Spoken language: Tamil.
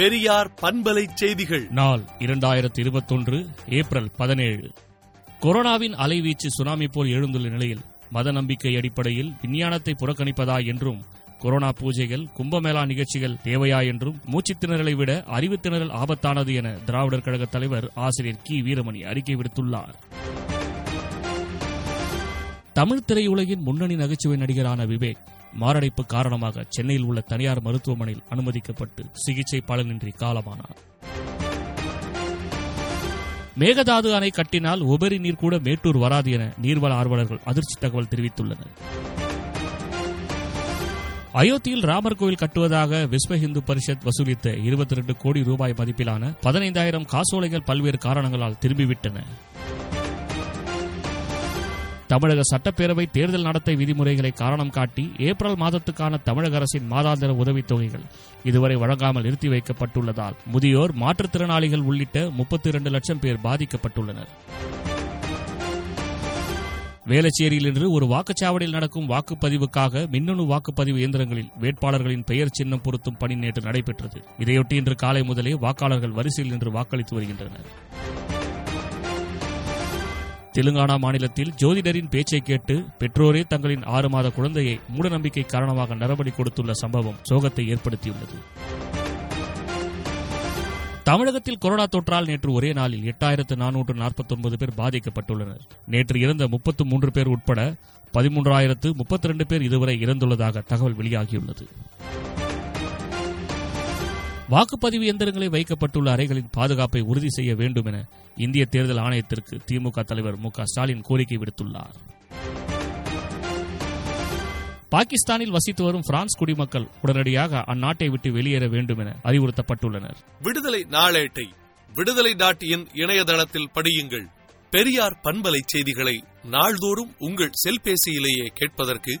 பெரியார் பண்பலை செய்திகள். நாள் இரண்டாயிரத்தி இருபத்தொன்று ஏப்ரல் பதினேழு. கொரோனாவின் அலைவீச்சு சுனாமி போல் எழுந்துள்ள நிலையில் மத நம்பிக்கை அடிப்படையில் விஞ்ஞானத்தை புறக்கணிப்பதா என்றும் கொரோனா பூஜைகள் கும்பமேளா நிகழ்ச்சிகள் தேவையா என்றும் மூச்சுத்திணறலை விட அறிவுத்திணறல் ஆபத்தானது என திராவிடர் கழக தலைவர் ஆசிரியர் கி. வீரமணி அறிக்கை விடுத்துள்ளார். தமிழ் திரையுலகின் முன்னணி நகைச்சுவை நடிகரான விவேக் மாரடைப்பு காரணமாக சென்னையில் உள்ள தனியார் மருத்துவமனையில் அனுமதிக்கப்பட்டு சிகிச்சை பலனின்றி காலமானார். மேகதாது அணை கட்டினால் உபரி நீர் கூட மேட்டூர் வராது என நீர்வள ஆர்வலர்கள் அதிர்ச்சி தகவல் தெரிவித்துள்ளனர். அயோத்தியில் ராமர் கோவில் கட்டுவதாக விஸ்வ இந்து பரிஷத் வசூலித்த இருபத்தி ரெண்டு கோடி ரூபாய் மதிப்பிலான பதினைந்தாயிரம் காசோலைகள் பல்வேறு காரணங்களால் திரும்பிவிட்டன. தமிழக சட்டப்பேரவை தேர்தல் நடத்தை விதிமுறைகளை காரணம் காட்டி ஏப்ரல் மாதத்துக்கான தமிழக அரசின் மாதாந்திர உதவித் தொகைகள் இதுவரை வழங்காமல் நிறுத்தி வைக்கப்பட்டுள்ளதால் முதியோர் மாற்றுத்திறனாளிகள் உள்ளிட்ட முப்பத்தி இரண்டு லட்சம் பேர் பாதிக்கப்பட்டுள்ளனர். வேளச்சேரியில் இன்று ஒரு வாக்குச்சாவடியில் நடக்கும் வாக்குப்பதிவுக்காக மின்னணு வாக்குப்பதிவு இயந்திரங்களில் வேட்பாளர்களின் பெயர் சின்னம் பொருத்தும் பணி நேற்று நடைபெற்றது. இதையொட்டி இன்று காலை முதலே வாக்காளர்கள் வரிசையில் நின்று வாக்களித்து வருகின்றனர். தெலுங்கானா மாநிலத்தில் ஜோதிடரின் பேச்சை கேட்டு பெற்றோரே தங்களின் ஆறு மாத குழந்தையை மூடநம்பிக்கை காரணமாக நரபலி கொடுத்துள்ள சம்பவம் சோகத்தை ஏற்படுத்தியுள்ளது. தமிழகத்தில் கொரோனா தொற்றால் நேற்று ஒரே நாளில் எட்டாயிரத்து நானூற்று நாற்பத்தி ஒன்பது பேர் பாதிக்கப்பட்டுள்ளனர். நேற்று இறந்த முப்பத்து மூன்று பேர் உட்பட பதிமூன்றாயிரத்து முப்பத்தி ரெண்டு பேர் இதுவரை இறந்துள்ளதாக தகவல் வெளியாகியுள்ளது. வாக்குப்பதிவு எந்திரங்களை வைக்கப்பட்டுள்ள அறைகளின் பாதுகாப்பை உறுதி செய்ய வேண்டும் என இந்திய தேர்தல் ஆணையத்திற்கு திமுக தலைவர் மு க ஸ்டாலின் கோரிக்கை விடுத்துள்ளார். பாகிஸ்தானில் வசித்து வரும் பிரான்ஸ் குடிமக்கள் உடனடியாக அந்நாட்டை விட்டு வெளியேற வேண்டும் என அறிவுறுத்தப்பட்டுள்ளனர். விடுதலை நாளேட்டை விடுதலை டாட் இன் இணையதளத்தில் படியுங்கள். பெரியார் பண்பலை செய்திகளை நாள்தோறும் உங்கள் செல்பேசியிலேயே கேட்பதற்கு